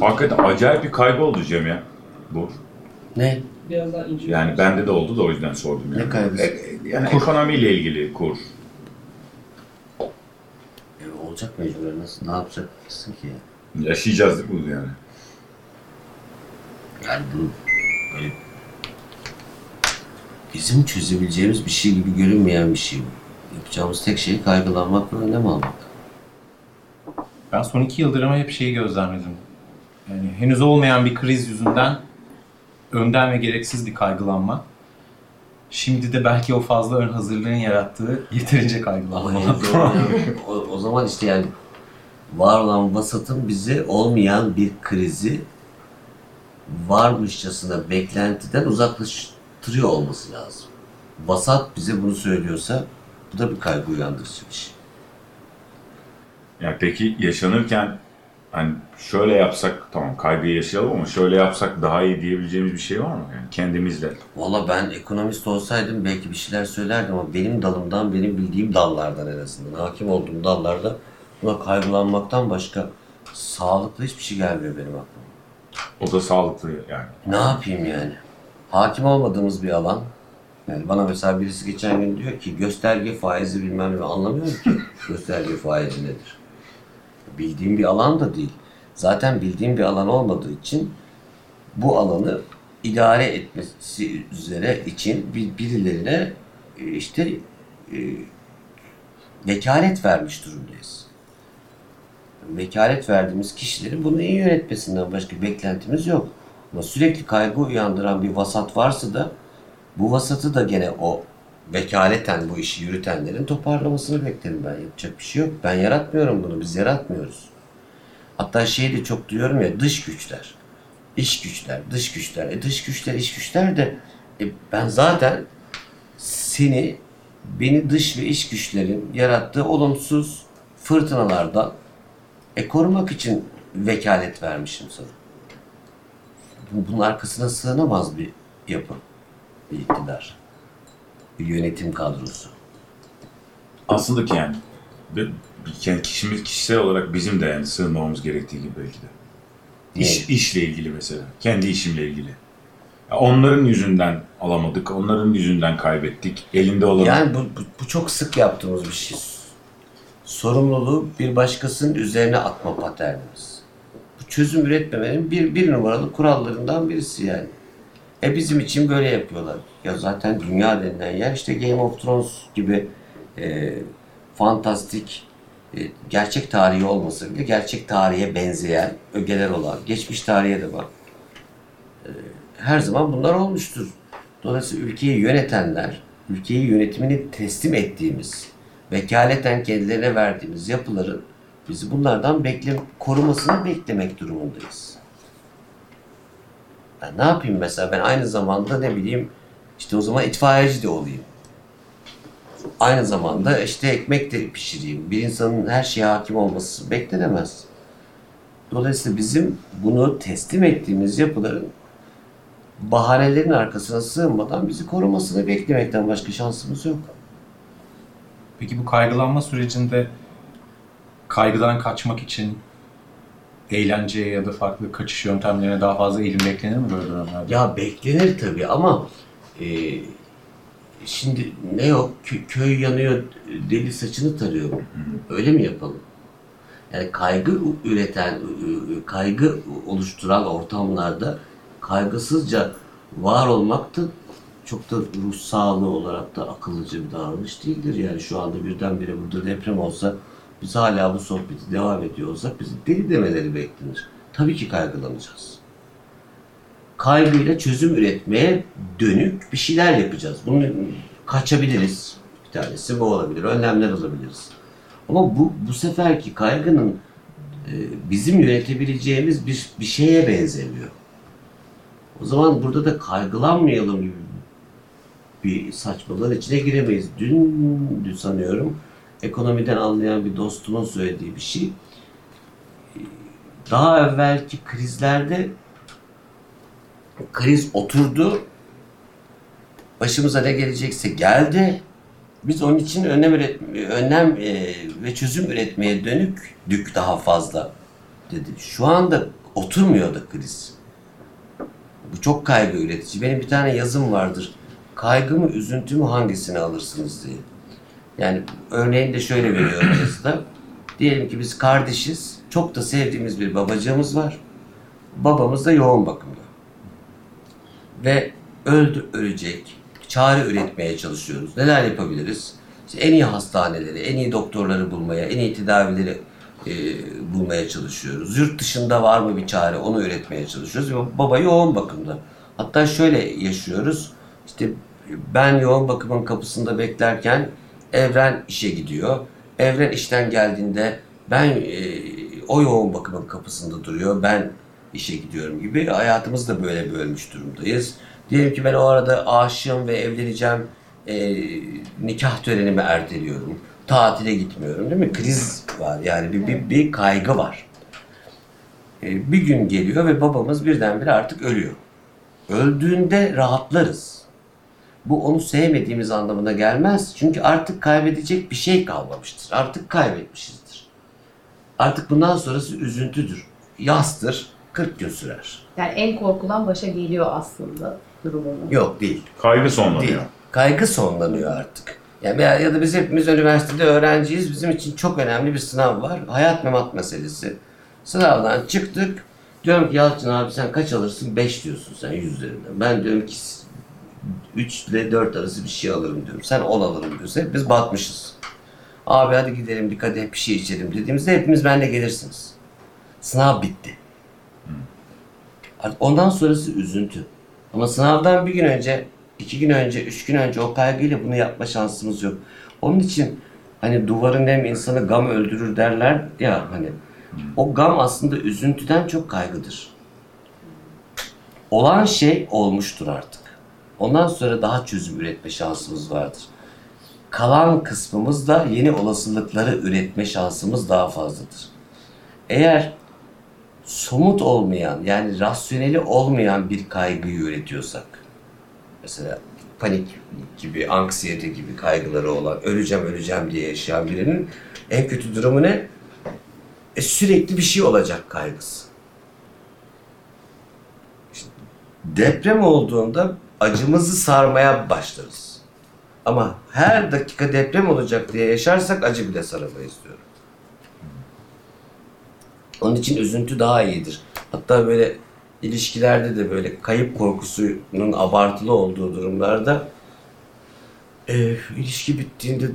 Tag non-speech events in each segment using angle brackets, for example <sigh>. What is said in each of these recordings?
Hakikaten acayip bir kaygı oldu Cem ya. Bu. Ne? Biraz daha ince. Yani bende de oldu da o yüzden sordum yani. Ne kaygısı? E, yani ekonomiyle ilgili kur. E, olacak mecburen nasıl? Ne yapacaksın ki ya? Yaşayacağız değil mi bu yani? Yani bunu böyle bizim çözebileceğimiz bir şey gibi görünmeyen bir şey bu. Yapacağımız tek şey kaygılanmak ve önlem almak. Ben son iki yıldır ama hep şeyi gözlemledim. Yani henüz olmayan bir kriz yüzünden önden ve gereksiz bir kaygılanma. Şimdi de belki o fazla ön hazırlığın yarattığı yeterince kaygılanma. o, o zaman işte yani var olan vasatın bize olmayan bir krizi varmışçasına beklentiden uzaklaştırıyor olması lazım. Vasat bize bunu söylüyorsa bu da bir kaygı uyandırıcı bir şey. Yani peki yaşanırken hani şöyle yapsak tamam kaygıyı yaşayalım ama şöyle yapsak daha iyi diyebileceğimiz bir şey var mı? Yani kendimizle. Valla ben ekonomist olsaydım belki bir şeyler söylerdim ama benim dalımdan, benim bildiğim dallardan en azından, hakim olduğum dallarda buna kaygılanmaktan başka sağlıklı hiçbir şey gelmiyor benim aklıma. O da sağlıklı yani. Ne yapayım yani? Hakim olmadığımız bir alan. Yani bana mesela birisi geçen gün diyor ki gösterge faizi bilmem ne anlamıyorum ki gösterge faizi nedir. Bildiğim bir alan da değil. Zaten bildiğim bir alan olmadığı için bu alanı idare etmesi üzere için bir birilerine e, işte e, vekalet vermiş durumdayız. Vekalet verdiğimiz kişilerin bunu iyi yönetmesinden başka beklentimiz yok. Ama sürekli kaygı uyandıran bir vasat varsa da bu vasatı da gene o vekaleten bu işi yürütenlerin toparlamasını beklerim ben. Yapacak bir şey yok. Ben yaratmıyorum bunu. Biz yaratmıyoruz. Hatta şeyi de çok duyuyorum ya dış güçler. iş güçler, dış güçler. E dış güçler, iş güçler de e, ben zaten seni beni dış ve iş güçlerin yarattığı olumsuz fırtınalardan e, korumak için vekalet vermişim sana. Bu- Bunun arkasına sığınamaz bir yapı, bir iktidar, bir yönetim kadrosu. Aslında ki yani yani kişimiz kişisel olarak bizim de yani sığınmamız gerektiği gibi belki de. İş, işle ilgili mesela. Kendi işimle ilgili. Onların yüzünden alamadık, onların yüzünden kaybettik. Elinde olan Yani bu, bu, bu çok sık yaptığımız bir şey. Sorumluluğu bir başkasının üzerine atma paternimiz. Bu çözüm üretmemenin bir, bir numaralı kurallarından birisi yani. E bizim için böyle yapıyorlar. Ya zaten dünya denilen yer işte Game of Thrones gibi e, fantastik, e, gerçek tarihi olmasa bile gerçek tarihe benzeyen ögeler olan, geçmiş tarihe de bak. E, her zaman bunlar olmuştur. Dolayısıyla ülkeyi yönetenler, ülkeyi yönetimini teslim ettiğimiz, vekaleten kendilerine verdiğimiz yapıların bizi bunlardan bekle, korumasını beklemek durumundayız. Ben ne yapayım mesela ben aynı zamanda ne bileyim işte o zaman itfaiyeci de olayım. Aynı zamanda işte ekmek de pişireyim. Bir insanın her şeye hakim olması beklenemez. Dolayısıyla bizim bunu teslim ettiğimiz yapıların bahanelerin arkasına sığınmadan bizi korumasını beklemekten başka şansımız yok. Peki bu kaygılanma sürecinde kaygıdan kaçmak için eğlenceye ya da farklı kaçış yöntemlerine daha fazla eğilim beklenir mi böyle dönemlerde? Ya beklenir tabii ama e, şimdi ne yok Kö- köy yanıyor deli saçını tarıyor. Öyle mi yapalım? Yani kaygı üreten, kaygı oluşturan ortamlarda kaygısızca var olmak da çok da ruh sağlığı olarak da akıllıca bir davranış değildir. Yani şu anda birdenbire burada deprem olsa biz hala bu sohbeti devam ediyor olsak bizi deli demeleri beklenir. Tabii ki kaygılanacağız kaygıyla çözüm üretmeye dönük bir şeyler yapacağız. Bunu kaçabiliriz. Bir tanesi bu olabilir. Önlemler alabiliriz. Ama bu bu seferki kaygının e, bizim yönetebileceğimiz bir, bir şeye benzemiyor. O zaman burada da kaygılanmayalım gibi bir saçmalığın içine giremeyiz. Dün, sanıyorum ekonomiden anlayan bir dostumun söylediği bir şey. Daha evvelki krizlerde kriz oturdu. Başımıza ne gelecekse geldi. Biz onun için önlem, üret, önlem e, ve çözüm üretmeye dönüktük daha fazla. dedi. Şu anda oturmuyor da kriz. Bu çok kaygı üretici. Benim bir tane yazım vardır. Kaygı mı, üzüntü mü hangisini alırsınız diye. Yani örneğini de şöyle veriyorum <clears throat> yazıda. Diyelim ki biz kardeşiz. Çok da sevdiğimiz bir babacığımız var. Babamız da yoğun bakımda. Ve öldü ölecek. Çare üretmeye çalışıyoruz. Neler yapabiliriz? İşte en iyi hastaneleri, en iyi doktorları bulmaya, en iyi tedavileri e, bulmaya çalışıyoruz. Yurt dışında var mı bir çare onu üretmeye çalışıyoruz. Ve baba yoğun bakımda. Hatta şöyle yaşıyoruz. İşte ben yoğun bakımın kapısında beklerken Evren işe gidiyor. Evren işten geldiğinde ben e, o yoğun bakımın kapısında duruyor. Ben işe gidiyorum gibi. Hayatımızı da böyle bölmüş durumdayız. Diyelim ki ben o arada aşığım ve evleneceğim. e, nikah törenimi erteliyorum. Tatile gitmiyorum değil mi? Kriz var yani bir, bir, bir kaygı var. E, bir gün geliyor ve babamız birdenbire artık ölüyor. Öldüğünde rahatlarız. Bu onu sevmediğimiz anlamına gelmez. Çünkü artık kaybedecek bir şey kalmamıştır. Artık kaybetmişizdir. Artık bundan sonrası üzüntüdür. Yastır, 40 gün sürer. Yani en korkulan başa geliyor aslında durumunun. Yok değil. Kaygı Değil. sonlanıyor. Kaygı sonlanıyor artık. Yani ya, ya da biz hepimiz üniversitede öğrenciyiz. Bizim için çok önemli bir sınav var. Hayat memat meselesi. Sınavdan çıktık. Diyorum ki Yalçın abi sen kaç alırsın? 5 diyorsun sen 100 üzerinden. Ben diyorum ki 3 ile 4 arası bir şey alırım diyorum. Sen 10 alırım diyorsun. Hepimiz batmışız. Abi hadi gidelim bir kadeh bir şey içelim dediğimizde hepimiz benimle gelirsiniz. Sınav bitti. Artık ondan sonrası üzüntü. Ama sınavdan bir gün önce, iki gün önce, üç gün önce o kaygıyla bunu yapma şansımız yok. Onun için hani duvarın hem insanı gam öldürür derler ya hani o gam aslında üzüntüden çok kaygıdır. Olan şey olmuştur artık. Ondan sonra daha çözüm üretme şansımız vardır. Kalan kısmımız da yeni olasılıkları üretme şansımız daha fazladır. Eğer somut olmayan yani rasyoneli olmayan bir kaygıyı üretiyorsak mesela panik gibi, anksiyete gibi kaygıları olan, öleceğim öleceğim diye yaşayan birinin en kötü durumu ne? E, sürekli bir şey olacak kaygısı. İşte deprem olduğunda acımızı sarmaya başlarız. Ama her dakika deprem olacak diye yaşarsak acı bile saramayız diyorum. Onun için üzüntü daha iyidir. Hatta böyle ilişkilerde de böyle kayıp korkusunun abartılı olduğu durumlarda e, ilişki bittiğinde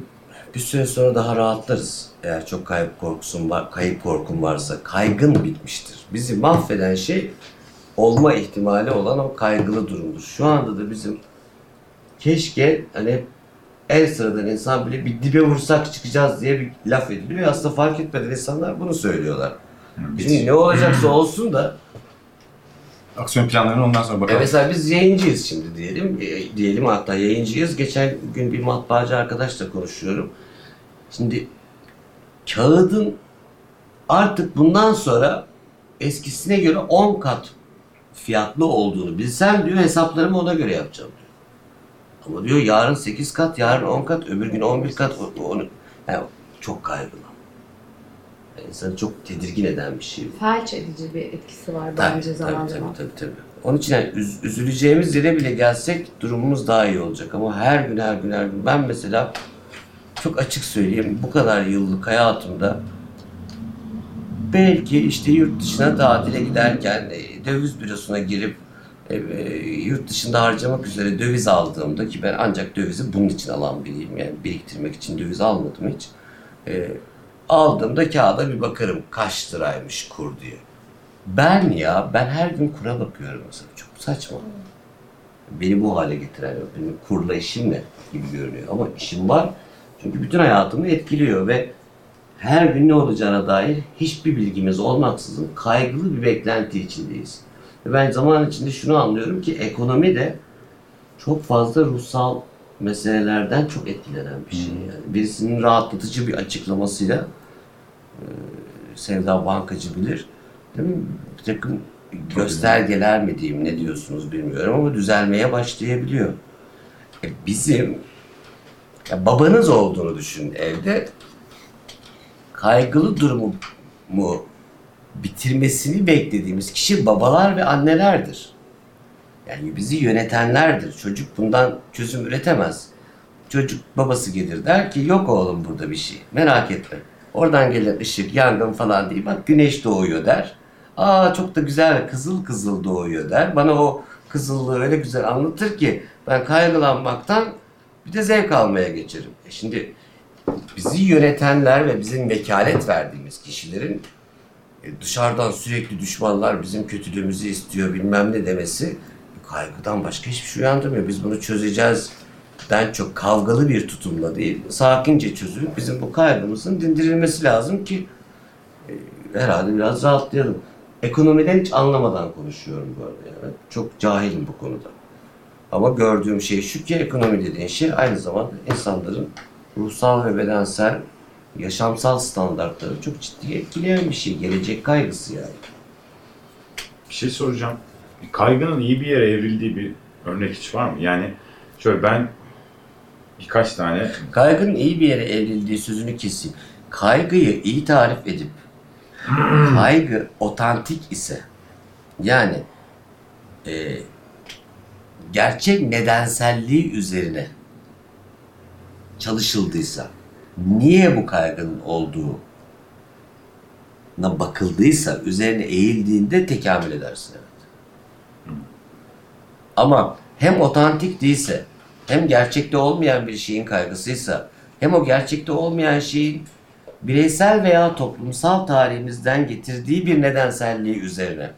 bir süre sonra daha rahatlarız. Eğer çok kayıp korkusun var, kayıp korkun varsa kaygın bitmiştir. Bizi mahveden şey olma ihtimali olan o kaygılı durumdur. Şu anda da bizim keşke hani en sıradan insan bile bir dibe vursak çıkacağız diye bir laf ediliyor. Aslında fark etmeden insanlar bunu söylüyorlar. Şimdi ne olacaksa <clears throat> olsun da Aksiyon planlarını ondan sonra e bakalım. mesela biz yayıncıyız şimdi diyelim. E, diyelim hatta yayıncıyız. Geçen gün bir matbaacı arkadaşla konuşuyorum. Şimdi kağıdın artık bundan sonra eskisine göre 10 kat fiyatlı olduğunu bilsem diyor hesaplarımı ona göre yapacağım diyor. Ama diyor yarın 8 kat, yarın 10 kat, öbür gün 11 kat onu yani çok kaygılı. Yani insanı çok tedirgin eden bir şey. Felç edici bir etkisi var Tabii, bence zaman tabii, zaman. tabii, tabii, tabii. Onun için yani üz- üzüleceğimiz yere bile gelsek durumumuz daha iyi olacak. Ama her gün her gün her gün ben mesela çok açık söyleyeyim bu kadar yıllık hayatımda belki işte yurt dışına tatile giderken e, döviz bürosuna girip e, e, yurt dışında harcamak üzere döviz aldığımda ki ben ancak dövizi bunun için alan biriyim yani biriktirmek için döviz almadım hiç. E, aldığımda kağıda bir bakarım kaç liraymış kur diye. Ben ya, ben her gün kura bakıyorum mesela. Çok saçma. Beni bu hale getiren. Benim kurla işim ne gibi görünüyor. Ama işim var. Çünkü bütün hayatımı etkiliyor ve her gün ne olacağına dair hiçbir bilgimiz olmaksızın kaygılı bir beklenti içindeyiz. Ve ben zaman içinde şunu anlıyorum ki ekonomi de çok fazla ruhsal meselelerden çok etkilenen bir şey. Yani birisinin rahatlatıcı bir açıklamasıyla e, Sevda Bankacı bilir. Değil mi? Bir takım göstergeler mi diyeyim ne diyorsunuz bilmiyorum ama düzelmeye başlayabiliyor. E bizim ya babanız olduğunu düşün evde. Kaygılı durumu mu bitirmesini beklediğimiz kişi babalar ve annelerdir. Yani bizi yönetenlerdir. Çocuk bundan çözüm üretemez. Çocuk babası gelir der ki yok oğlum burada bir şey. Merak etme. Oradan gelen ışık, yangın falan değil. Bak güneş doğuyor der. Aa çok da güzel kızıl kızıl doğuyor der. Bana o kızıllığı öyle güzel anlatır ki ben kaygılanmaktan bir de zevk almaya geçerim. E şimdi bizi yönetenler ve bizim vekalet verdiğimiz kişilerin e, dışarıdan sürekli düşmanlar bizim kötülüğümüzü istiyor bilmem ne demesi kaygıdan başka hiçbir şey uyandırmıyor. Biz bunu çözeceğiz den çok kavgalı bir tutumla değil, sakince çözülüp bizim bu kaygımızın dindirilmesi lazım ki e, herhalde biraz rahatlayalım. Ekonomiden hiç anlamadan konuşuyorum bu arada yani. Çok cahilim bu konuda. Ama gördüğüm şey şu ki ekonomi dediğin şey aynı zamanda insanların ruhsal ve bedensel yaşamsal standartları çok ciddi etkileyen bir şey. Gelecek kaygısı yani. Bir şey soracağım. Kaygının iyi bir yere evrildiği bir örnek hiç var mı? Yani şöyle ben birkaç tane Kaygının iyi bir yere evrildiği sözünü keseyim. Kaygıyı iyi tarif edip <clears throat> kaygı otantik ise yani e, gerçek nedenselliği üzerine çalışıldıysa niye bu kaygının olduğu bakıldıysa üzerine eğildiğinde tekamül edersin evet. Ama hem otantik değilse hem gerçekte olmayan bir şeyin kaygısıysa hem o gerçekte olmayan şeyin bireysel veya toplumsal tarihimizden getirdiği bir nedenselliği üzerine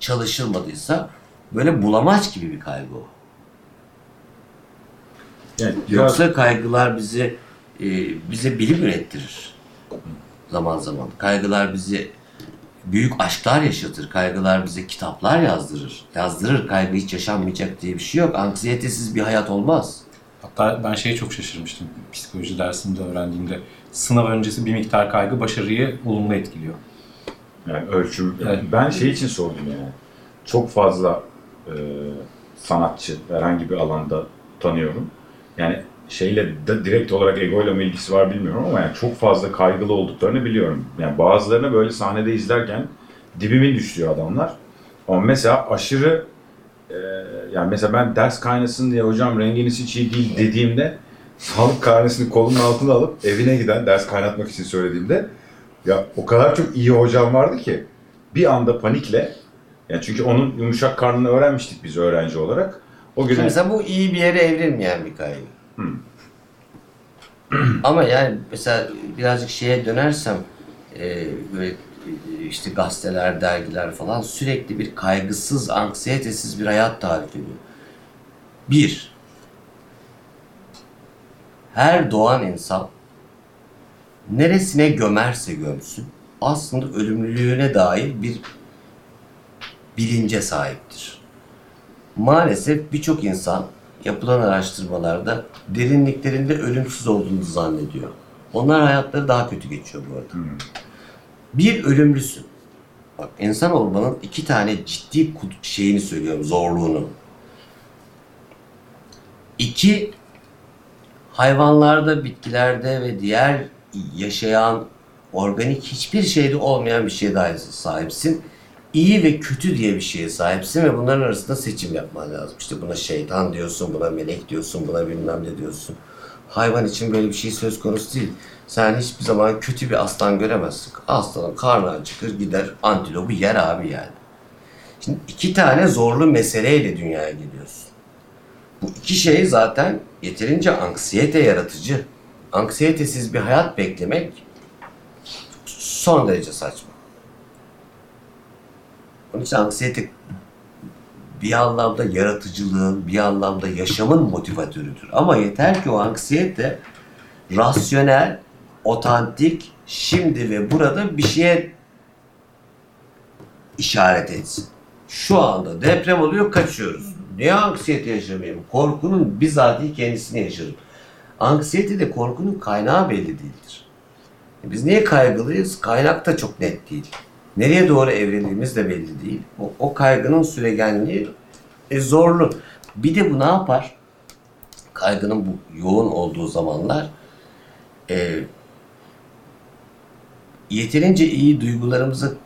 çalışılmadıysa böyle bulamaç gibi bir kaygı o. yani biraz- Yoksa kaygılar bizi e, bize bilim ürettirir. Zaman zaman. Kaygılar bizi büyük aşklar yaşatır. Kaygılar bize kitaplar yazdırır. Yazdırır. Kaygı hiç yaşanmayacak diye bir şey yok. Anksiyetesiz bir hayat olmaz. Hatta ben şeye çok şaşırmıştım psikoloji dersinde öğrendiğimde. Sınav öncesi bir miktar kaygı başarıyı olumlu etkiliyor. Yani ölçüm. Evet. Ben şey için sordum yani. Çok fazla e, sanatçı herhangi bir alanda tanıyorum. Yani şeyle de direkt olarak egoyla mı ilgisi var bilmiyorum ama yani çok fazla kaygılı olduklarını biliyorum. Yani bazılarını böyle sahnede izlerken dibimin düştüğü adamlar. Ama mesela aşırı e, yani mesela ben ders kaynasın diye hocam renginiz hiç iyi değil dediğimde sağlık karnesini kolunun altına alıp evine giden ders kaynatmak için söylediğimde ya o kadar çok iyi hocam vardı ki bir anda panikle yani çünkü onun yumuşak karnını öğrenmiştik biz öğrenci olarak. O gün Şimdi mesela bu iyi bir yere evrilmeyen bir kaygı. Hmm. <clears throat> Ama yani mesela birazcık şeye dönersem e, böyle e, işte gazeteler, dergiler falan sürekli bir kaygısız, anksiyetesiz bir hayat tarif ediyor. Bir, her doğan insan neresine gömerse gömsün aslında ölümlülüğüne dair bir bilince sahiptir. Maalesef birçok insan yapılan araştırmalarda derinliklerinde ölümsüz olduğunu zannediyor. Onlar hayatları daha kötü geçiyor bu arada. Hmm. Bir ölümlüsün. Bak insan olmanın iki tane ciddi şeyini söylüyorum, zorluğunu. İki, hayvanlarda, bitkilerde ve diğer yaşayan organik hiçbir şeyde olmayan bir şeye dair sahipsin. İyi ve kötü diye bir şeye sahipsin ve bunların arasında seçim yapman lazım. İşte buna şeytan diyorsun, buna melek diyorsun, buna bilmem ne diyorsun. Hayvan için böyle bir şey söz konusu değil. Sen hiçbir zaman kötü bir aslan göremezsin. Aslanın karnı acıkır gider antilopu yer abi yani. Şimdi iki tane zorlu meseleyle dünyaya geliyorsun. Bu iki şey zaten yeterince anksiyete yaratıcı. Anksiyetesiz bir hayat beklemek son derece saçma. Onun için anksiyete bir anlamda yaratıcılığın, bir anlamda yaşamın motivatörüdür. Ama yeter ki o anksiyete rasyonel, otantik, şimdi ve burada bir şeye işaret etsin. Şu anda deprem oluyor, kaçıyoruz. Niye anksiyete yaşamayayım? Korkunun bizatihi kendisini yaşarım. Anksiyete de korkunun kaynağı belli değildir. Biz niye kaygılıyız? Kaynak da çok net değil. Nereye doğru evrildiğimiz de belli değil. O, o kaygının süregenliği e, zorlu. Bir de bu ne yapar? Kaygının bu yoğun olduğu zamanlar e, yeterince iyi duygularımızı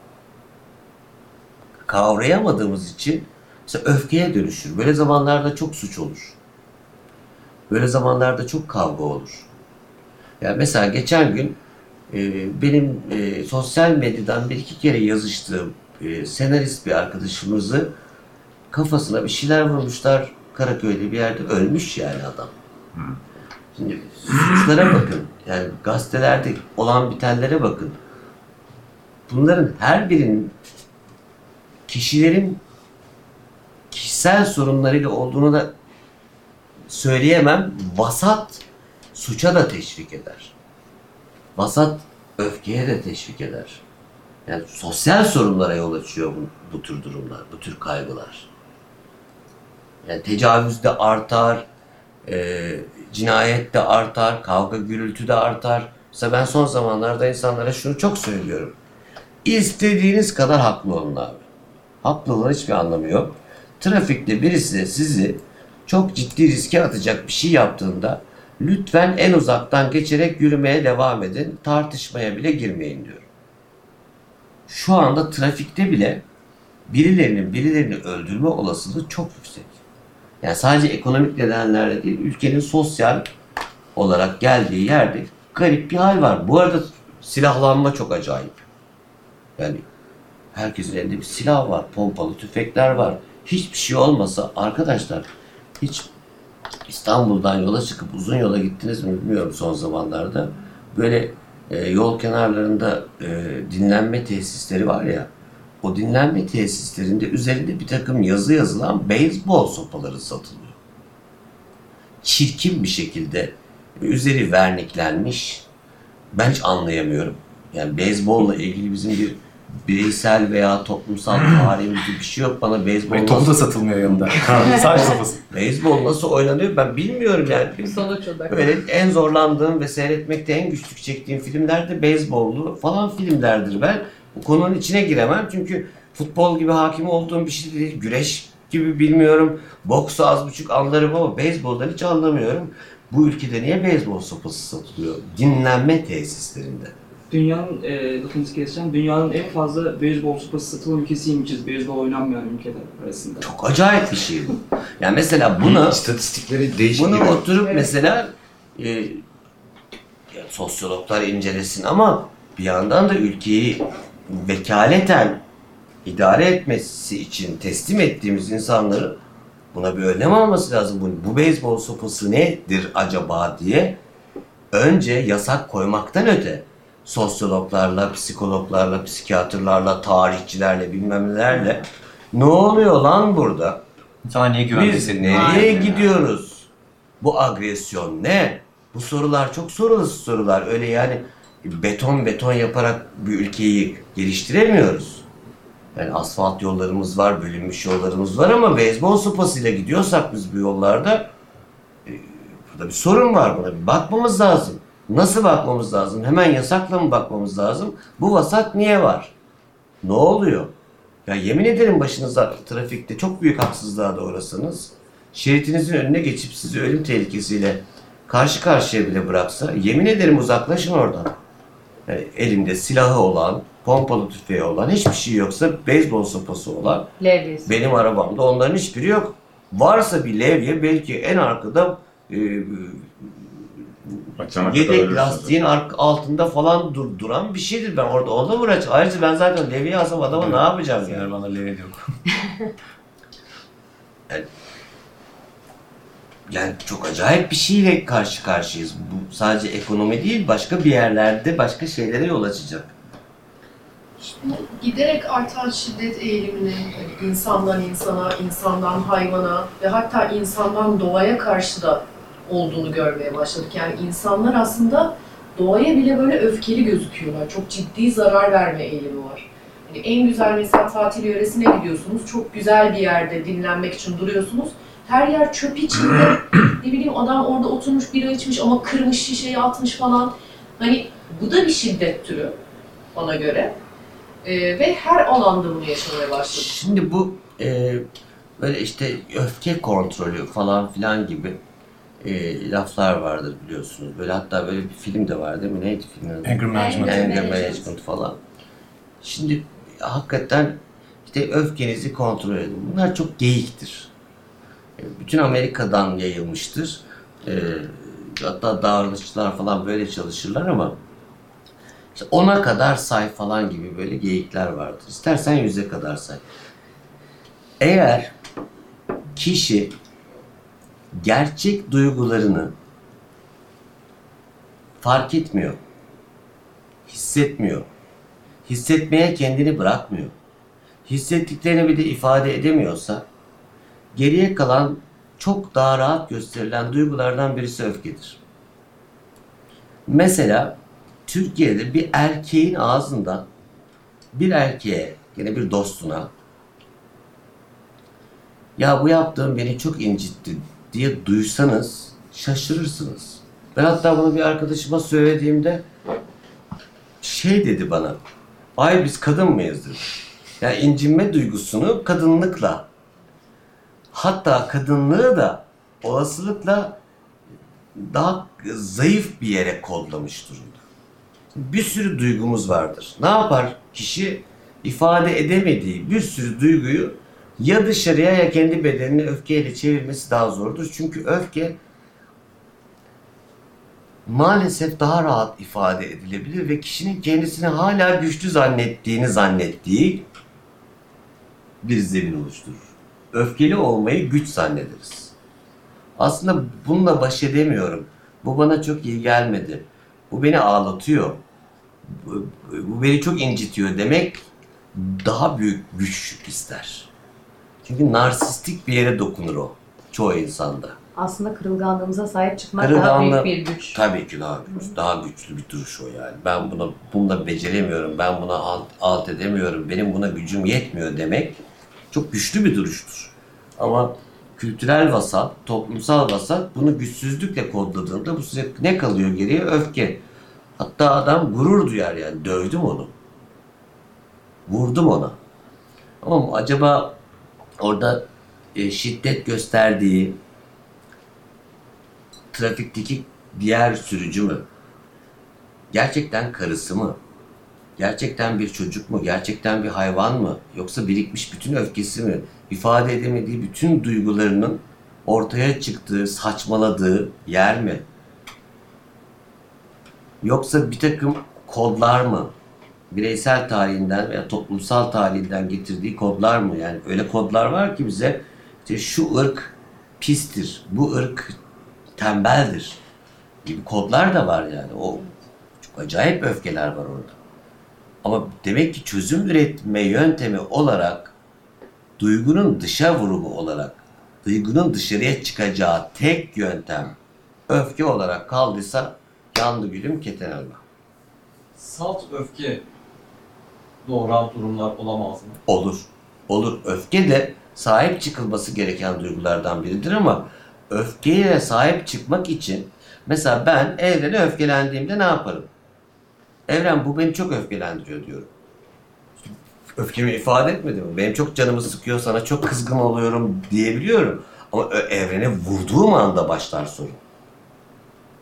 kavrayamadığımız için mesela öfkeye dönüşür. Böyle zamanlarda çok suç olur. Böyle zamanlarda çok kavga olur. Yani mesela geçen gün e, benim e, sosyal medyadan bir iki kere yazıştığım e, senarist bir arkadaşımızı kafasına bir şeyler vurmuşlar. Karaköy'de bir yerde ölmüş yani adam. Şimdi suçlara bakın. Yani gazetelerde olan bitenlere bakın. Bunların her birinin kişilerin kişisel sorunlarıyla olduğunu da söyleyemem. Vasat suça da teşvik eder. Vasat öfkeye de teşvik eder. Yani sosyal sorunlara yol açıyor bu, bu tür durumlar, bu tür kaygılar. Yani tecavüz de artar, e, cinayet de artar, kavga gürültü de artar. Mesela ben son zamanlarda insanlara şunu çok söylüyorum. İstediğiniz kadar haklı olun abi. Haklı olan hiçbir anlamı yok. Trafikte birisi sizi çok ciddi riske atacak bir şey yaptığında lütfen en uzaktan geçerek yürümeye devam edin. Tartışmaya bile girmeyin diyorum. Şu anda trafikte bile birilerinin birilerini öldürme olasılığı çok yüksek. Yani sadece ekonomik nedenlerle değil, ülkenin sosyal olarak geldiği yerde garip bir hal var. Bu arada silahlanma çok acayip. Yani herkesin elinde bir silah var, pompalı tüfekler var. Hiçbir şey olmasa arkadaşlar hiç İstanbul'dan yola çıkıp uzun yola gittiniz mi bilmiyorum son zamanlarda. Böyle e, yol kenarlarında e, dinlenme tesisleri var ya. O dinlenme tesislerinde üzerinde bir takım yazı yazılan beyzbol sopaları satılıyor. Çirkin bir şekilde üzeri verniklenmiş. Ben hiç anlayamıyorum. Yani beyzbolla ilgili bizim bir bireysel veya toplumsal tarihimizde bir şey yok. Bana beyzbol Ve topu da nasıl, satılmıyor yanında. <laughs> Sadece sopası. beyzbol nasıl oynanıyor ben bilmiyorum yani. Sonuç odaklı. Böyle en zorlandığım ve seyretmekte en güçlük çektiğim filmler de beyzbollu falan filmlerdir ben. Bu konunun içine giremem çünkü futbol gibi hakim olduğum bir şey değil. Güreş gibi bilmiyorum. Boksu az buçuk anlarım ama beyzboldan hiç anlamıyorum. Bu ülkede niye beyzbol sopası satılıyor? Dinlenme tesislerinde. Dünyanın, e, lafınızı keseceğim, dünyanın en fazla beyzbol sopası satılan ülkesiymişiz. Beyzbol oynanmayan ülkeler arasında. Çok acayip bir şey bu. Yani mesela bunu <laughs> İstatistikleri değişik. Bunu gibi. oturup Evet. mesela e, sosyologlar incelesin ama bir yandan da ülkeyi vekaleten idare etmesi için teslim ettiğimiz insanların buna bir önlem alması lazım. Bu, bu beyzbol sopası nedir acaba diye önce yasak koymaktan öte sosyologlarla, psikologlarla, psikiyatrlarla, tarihçilerle bilmem nelerle ne oluyor lan burada? İnsanlar niye güvenli Biz nereye Aynen. gidiyoruz? Bu agresyon ne? Bu sorular çok sorulu sorular. Öyle yani beton beton yaparak bir ülkeyi geliştiremiyoruz. Yani asfalt yollarımız var, bölünmüş yollarımız var ama beyzbol sopasıyla gidiyorsak biz bu yollarda e, burada bir sorun var buna bir bakmamız lazım. Nasıl bakmamız lazım? Hemen yasakla mı bakmamız lazım? Bu vasat niye var? Ne oluyor? Ya yemin ederim başınıza trafikte çok büyük haksızlığa doğrasanız şeritinizin önüne geçip sizi ölüm tehlikesiyle karşı karşıya bile bıraksa yemin ederim uzaklaşın oradan. Yani elinde silahı olan, pompalı tüfeği olan, hiçbir şey yoksa beyzbol sopası olan Levyesi. benim arabamda onların hiçbiri yok. Varsa bir levye belki en arkada e, Kadar yedek lastiğin ark- altında falan dur, duran bir şeydir. Ben orada orada mı uğraşacağım? Ayrıca ben zaten levye alsam adama ne yapacağım yani? Bana leve yok. <laughs> Yani çok acayip bir şeyle karşı karşıyayız. Bu sadece ekonomi değil, başka bir yerlerde başka şeylere yol açacak. Şimdi giderek artan şiddet eğilimini hani insandan insana, insandan hayvana ve hatta insandan doğaya karşı da olduğunu görmeye başladık. Yani insanlar aslında doğaya bile böyle öfkeli gözüküyorlar. Çok ciddi zarar verme eğilimi var. Hani en güzel mesela tatil yöresine gidiyorsunuz. Çok güzel bir yerde dinlenmek için duruyorsunuz. Her yer çöp içinde. ne bileyim adam orada oturmuş bira içmiş ama kırmış şişeyi atmış falan. Hani bu da bir şiddet türü bana göre. Ee, ve her alanda bunu yaşamaya başladık. Şimdi bu e, böyle işte öfke kontrolü falan filan gibi e, laflar vardır biliyorsunuz. Böyle hatta böyle bir film de var değil mi? Neydi filmin adı? Anger management. Anger Management. management falan. Şimdi hakikaten İşte öfkenizi kontrol edin. Bunlar çok geyiktir. E, Bütün Amerika'dan yayılmıştır. E, hatta davranışçılar falan böyle çalışırlar ama işte ona kadar say falan gibi böyle geyikler vardır. İstersen yüze kadar say. Eğer kişi gerçek duygularını fark etmiyor, hissetmiyor, hissetmeye kendini bırakmıyor, hissettiklerini bir de ifade edemiyorsa, geriye kalan çok daha rahat gösterilen duygulardan birisi öfkedir. Mesela Türkiye'de bir erkeğin ağzından bir erkeğe, yine bir dostuna ya bu yaptığın beni çok incitti diye duysanız şaşırırsınız. Ben hatta bunu bir arkadaşıma söylediğimde şey dedi bana. Ay biz kadın mıyız dedi. Ya incinme duygusunu kadınlıkla hatta kadınlığı da olasılıkla daha zayıf bir yere kodlamış durumda. Bir sürü duygumuz vardır. Ne yapar kişi? ifade edemediği bir sürü duyguyu ya dışarıya ya kendi bedenine öfkeyle çevirmesi daha zordur. Çünkü öfke maalesef daha rahat ifade edilebilir ve kişinin kendisini hala güçlü zannettiğini zannettiği bir zemin oluşturur. Öfkeli olmayı güç zannederiz. Aslında bununla baş edemiyorum. Bu bana çok iyi gelmedi. Bu beni ağlatıyor. Bu beni çok incitiyor demek daha büyük güç ister. Çünkü narsistik bir yere dokunur o çoğu insanda. Aslında kırılganlığımıza sahip çıkmak daha Kırılganlığı- büyük bir güç. Tabii ki daha güçlü, daha güçlü bir duruş o yani. Ben buna bunda beceremiyorum, ben buna alt, alt edemiyorum, benim buna gücüm yetmiyor demek çok güçlü bir duruştur. Ama kültürel vasat, toplumsal vasat bunu güçsüzlükle kodladığında bu size ne kalıyor geriye? Öfke. Hatta adam gurur duyar yani. Dövdüm onu. Vurdum ona. Ama acaba orada e, şiddet gösterdiği trafikteki diğer sürücü mü? Gerçekten karısı mı? Gerçekten bir çocuk mu? Gerçekten bir hayvan mı? Yoksa birikmiş bütün öfkesi mi? İfade edemediği bütün duygularının ortaya çıktığı, saçmaladığı yer mi? Yoksa bir takım kodlar mı? Bireysel tarihinden veya toplumsal tarihinden getirdiği kodlar mı? Yani öyle kodlar var ki bize işte şu ırk pistir, bu ırk tembeldir gibi kodlar da var yani. O çok acayip öfkeler var orada. Ama demek ki çözüm üretme yöntemi olarak duygunun dışa vurumu olarak duygunun dışarıya çıkacağı tek yöntem öfke olarak kaldıysa yandı gülüm keten elma. Salt öfke doğuran durumlar olamaz mı? Olur. Olur. Öfke de sahip çıkılması gereken duygulardan biridir ama öfkeye sahip çıkmak için mesela ben evrene öfkelendiğimde ne yaparım? Evren bu beni çok öfkelendiriyor diyorum. Öfkemi ifade etmedim mi? Benim çok canımı sıkıyor, sana çok kızgın oluyorum diyebiliyorum. Ama evrene vurduğum anda başlar sorun.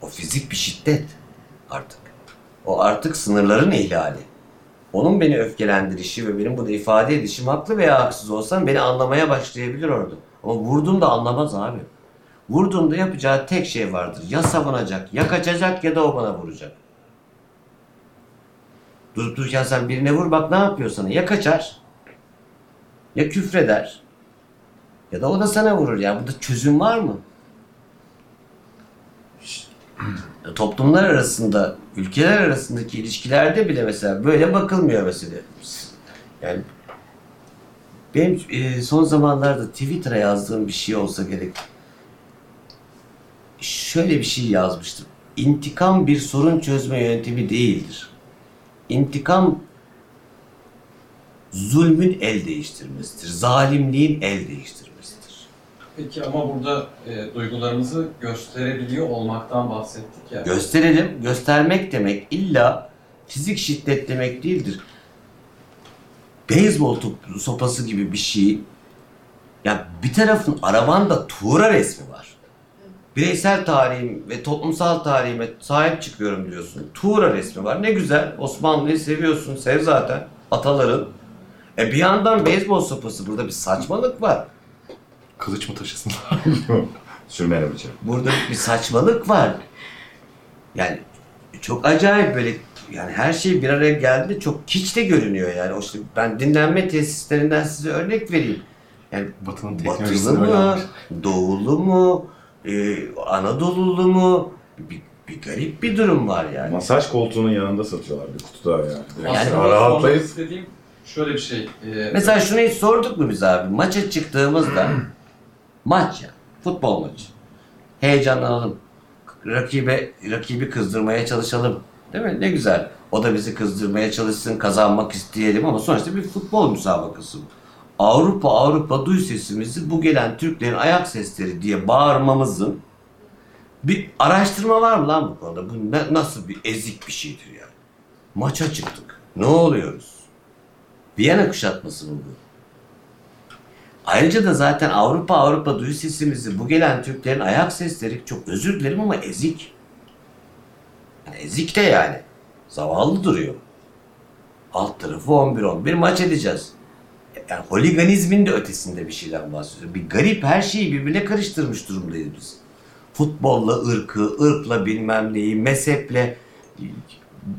O fizik bir şiddet artık. O artık sınırların ihlali. Onun beni öfkelendirişi ve benim bunu ifade edişim haklı veya haksız olsam beni anlamaya başlayabilir orada. Ama vurduğumda anlamaz abi. Vurduğunda yapacağı tek şey vardır. Ya savunacak, ya kaçacak ya da o bana vuracak. Durup dururken sen birine vur bak ne yapıyor sana. Ya kaçar, ya küfreder, ya da o da sana vurur. Yani burada çözüm var mı? Ya Toplumlar arasında, ülkeler arasındaki ilişkilerde bile mesela böyle bakılmıyor mesela. Yani benim e, son zamanlarda Twitter'a yazdığım bir şey olsa gerek. Şöyle bir şey yazmıştım. İntikam bir sorun çözme yöntemi değildir. İntikam zulmün el değiştirmesidir. Zalimliğin el değiştirmesidir. Peki ama burada e, duygularımızı gösterebiliyor olmaktan bahsettik ya. Gösterelim. Göstermek demek illa fizik şiddet demek değildir. Beyzbol top- sopası gibi bir şey. Ya bir tarafın arabanda tuğra resmi var. Bireysel tarihim ve toplumsal tarihime sahip çıkıyorum diyorsun. Tuğra resmi var. Ne güzel. Osmanlı'yı seviyorsun. Sev zaten. Ataların. E bir yandan beyzbol sopası burada bir saçmalık var. Kılıç mı taşısın? <laughs> Sürmeyelim bıçağı. Burada bir saçmalık var. Yani çok acayip böyle yani her şey bir araya geldiğinde çok hiç de görünüyor yani. O işte ben dinlenme tesislerinden size örnek vereyim. Yani Batı'nın batılı mı, doğulu mu, e, Anadolulu mu bir, bir garip bir durum var yani. Masaj koltuğunun yanında satıyorlar bir kutuda yani. Yani- Aslında rahatlayıp istediğim şöyle bir şey. e, Mesela şunu hiç sorduk mu biz abi? Maça çıktığımızda <clears throat> maç ya, futbol maçı. Heyecanlanalım. Rakibe, rakibi kızdırmaya çalışalım. Değil mi? Ne güzel. O da bizi kızdırmaya çalışsın, kazanmak isteyelim ama sonuçta bir futbol müsabakası. Avrupa Avrupa duy sesimizi bu gelen Türklerin ayak sesleri diye bağırmamızın bir araştırma var mı lan bu konuda? Bu ne- nasıl bir ezik bir şeydir yani? Maça çıktık. Ne oluyoruz? Viyana kuşatması mı bu? Ayrıca da zaten Avrupa Avrupa duyu sesimizi bu gelen Türklerin ayak sesleri çok özür dilerim ama ezik. Yani ezik de yani. Zavallı duruyor. Alt tarafı 11-11 maç edeceğiz. Yani holiganizmin de ötesinde bir şeyden bahsediyor. Bir garip her şeyi birbirine karıştırmış durumdayız biz. Futbolla ırkı, ırkla bilmem neyi, mezheple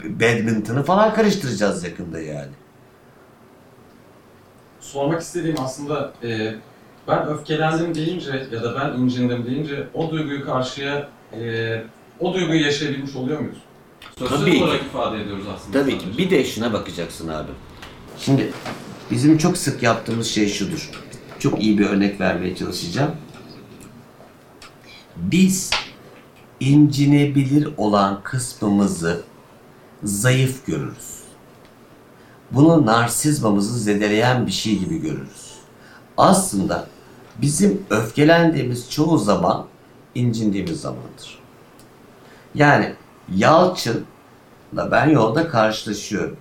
badminton'ı falan karıştıracağız yakında yani. Sormak istediğim aslında e, ben öfkelendim deyince ya da ben incindim deyince o duyguyu karşıya e, o duyguyu yaşayabilmiş oluyor muyuz? Sözsüz Tabii ki. olarak ifade ediyoruz aslında. Tabii ki. sadece. Bir de şuna bakacaksın abi. Şimdi bizim çok sık yaptığımız şey şudur. Çok iyi bir örnek vermeye çalışacağım. Biz incinebilir olan kısmımızı zayıf görürüz. Bunu narsizmamızı zedeleyen bir şey gibi görürüz. Aslında bizim öfkelendiğimiz çoğu zaman incindiğimiz zamandır. Yani Yalçın'la ben yolda karşılaşıyorum.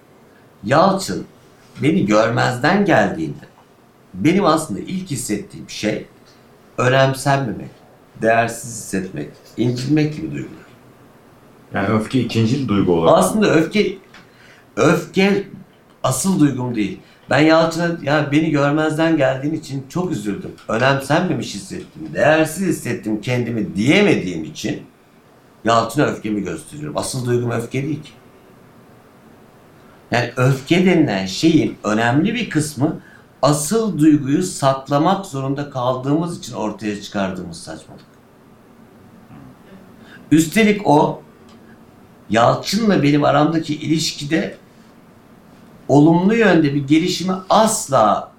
Yalçın beni görmezden geldiğinde benim aslında ilk hissettiğim şey önemsenmemek, değersiz hissetmek, incinmek gibi duygular. Yani öfke ikinci duygu olarak. Aslında öfke öfke asıl duygum değil. Ben Yalçın'a ya beni görmezden geldiğin için çok üzüldüm. Önemsenmemiş hissettim. Değersiz hissettim kendimi diyemediğim için Yalçın'a öfkemi gösteriyorum. Asıl duygum öfke değil ki. Yani öfke denilen şeyin önemli bir kısmı asıl duyguyu saklamak zorunda kaldığımız için ortaya çıkardığımız saçmalık. Üstelik o Yalçın'la benim aramdaki ilişkide olumlu yönde bir gelişimi asla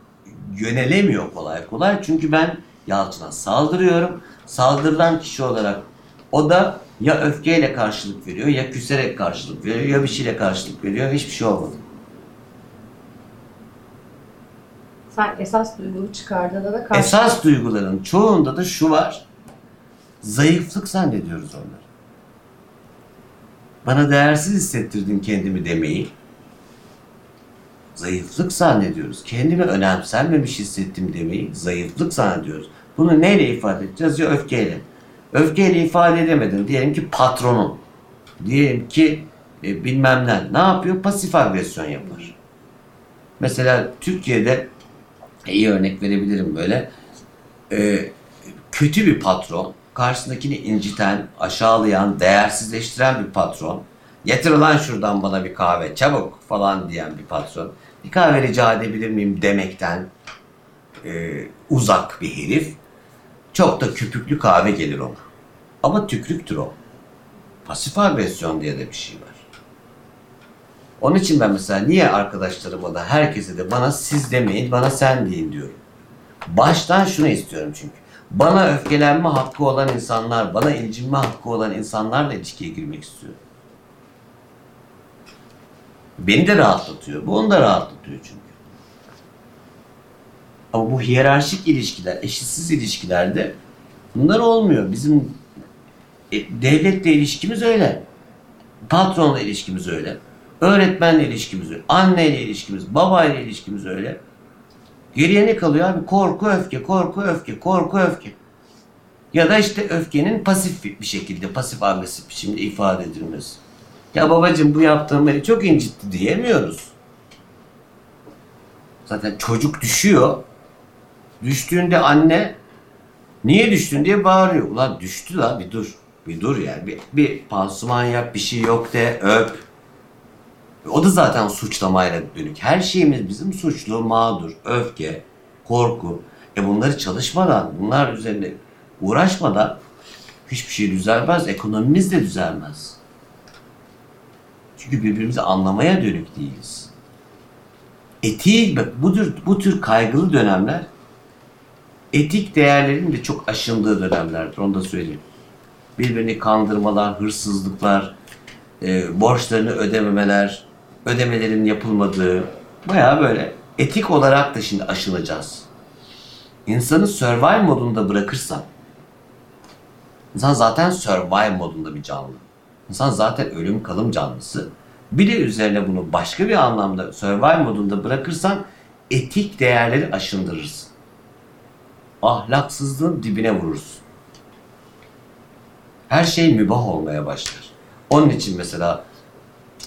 yönelemiyor kolay kolay. Çünkü ben Yalçın'a saldırıyorum. Saldırılan kişi olarak o da ya öfkeyle karşılık veriyor ya küserek karşılık veriyor ya bir şeyle karşılık veriyor. Hiçbir şey olmadı. Sen esas duygunu çıkardığında da karşı... Esas duyguların çoğunda da şu var. Zayıflık zannediyoruz onları. Bana değersiz hissettirdin kendimi demeyi. Zayıflık zannediyoruz. Kendimi önemsenmemiş hissettim demeyi zayıflık zannediyoruz. Bunu neyle ifade edeceğiz? Ya öfkeyle. Öfkeyle ifade edemedin. Diyelim ki patronun. Diyelim ki e, bilmem ne. Ne yapıyor? Pasif agresyon yapar. Mesela Türkiye'de iyi örnek verebilirim böyle. Ee, kötü bir patron, karşısındakini inciten, aşağılayan, değersizleştiren bir patron, getir lan şuradan bana bir kahve çabuk falan diyen bir patron, bir kahve rica edebilir miyim demekten e, uzak bir herif, çok da köpüklü kahve gelir ona. Ama tükrüktür o. Pasif agresyon diye de bir şey var. Onun için ben mesela niye arkadaşlarıma da herkese de bana siz demeyin, bana sen deyin diyorum. Baştan şunu istiyorum çünkü. Bana öfkelenme hakkı olan insanlar, bana incinme hakkı olan insanlarla ilişkiye girmek istiyorum. Beni de rahatlatıyor. Bu onu da rahatlatıyor çünkü. Ama bu hiyerarşik ilişkiler, eşitsiz ilişkilerde bunlar olmuyor. Bizim e, devletle ilişkimiz öyle. Patronla ilişkimiz öyle. Öğretmenle ilişkimiz öyle. Anneyle ilişkimiz, babayla ilişkimiz öyle. Geriye ne kalıyor abi? Korku, öfke, korku, öfke, korku, öfke. Ya da işte öfkenin pasif bir şekilde, pasif agresif biçimde ifade edilmesi. Ya babacığım bu yaptığın beni çok incitti diyemiyoruz. Zaten çocuk düşüyor. Düştüğünde anne niye düştün diye bağırıyor. Ulan düştü la bir dur. Bir dur yani. Bir, bir pansuman yap bir şey yok de öp. O da zaten suçlamayla dönük. Her şeyimiz bizim suçlu, mağdur, öfke, korku. E bunları çalışmadan, bunlar üzerinde uğraşmadan hiçbir şey düzelmez. Ekonomimiz de düzelmez. Çünkü birbirimizi anlamaya dönük değiliz. Etiği, bak bu tür, bu tür kaygılı dönemler etik değerlerin de çok aşındığı dönemlerdir. Onu da söyleyeyim. Birbirini kandırmalar, hırsızlıklar, e, borçlarını ödememeler, ödemelerin yapılmadığı, bayağı böyle etik olarak da şimdi aşılacağız. İnsanı survive modunda bırakırsan, insan zaten survive modunda bir canlı. İnsan zaten ölüm kalım canlısı. Bir de üzerine bunu başka bir anlamda survive modunda bırakırsan etik değerleri aşındırırsın. Ahlaksızlığın dibine vurursun. Her şey mübah olmaya başlar. Onun için mesela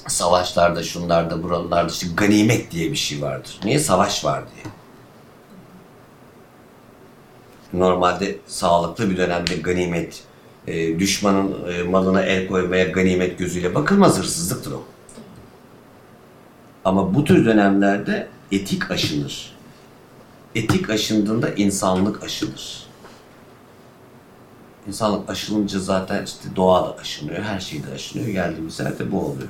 savaşlarda, şunlarda, buralarda işte ganimet diye bir şey vardır. Niye? Savaş var diye. Normalde sağlıklı bir dönemde ganimet, e, düşmanın e, malına el koymaya ganimet gözüyle bakılmaz hırsızlıktır o. Ama bu tür dönemlerde etik aşınır. Etik aşındığında insanlık aşınır. İnsanlık aşılınca zaten işte doğa da aşınıyor, her şey de aşınıyor. Geldiğimiz yerde bu oluyor.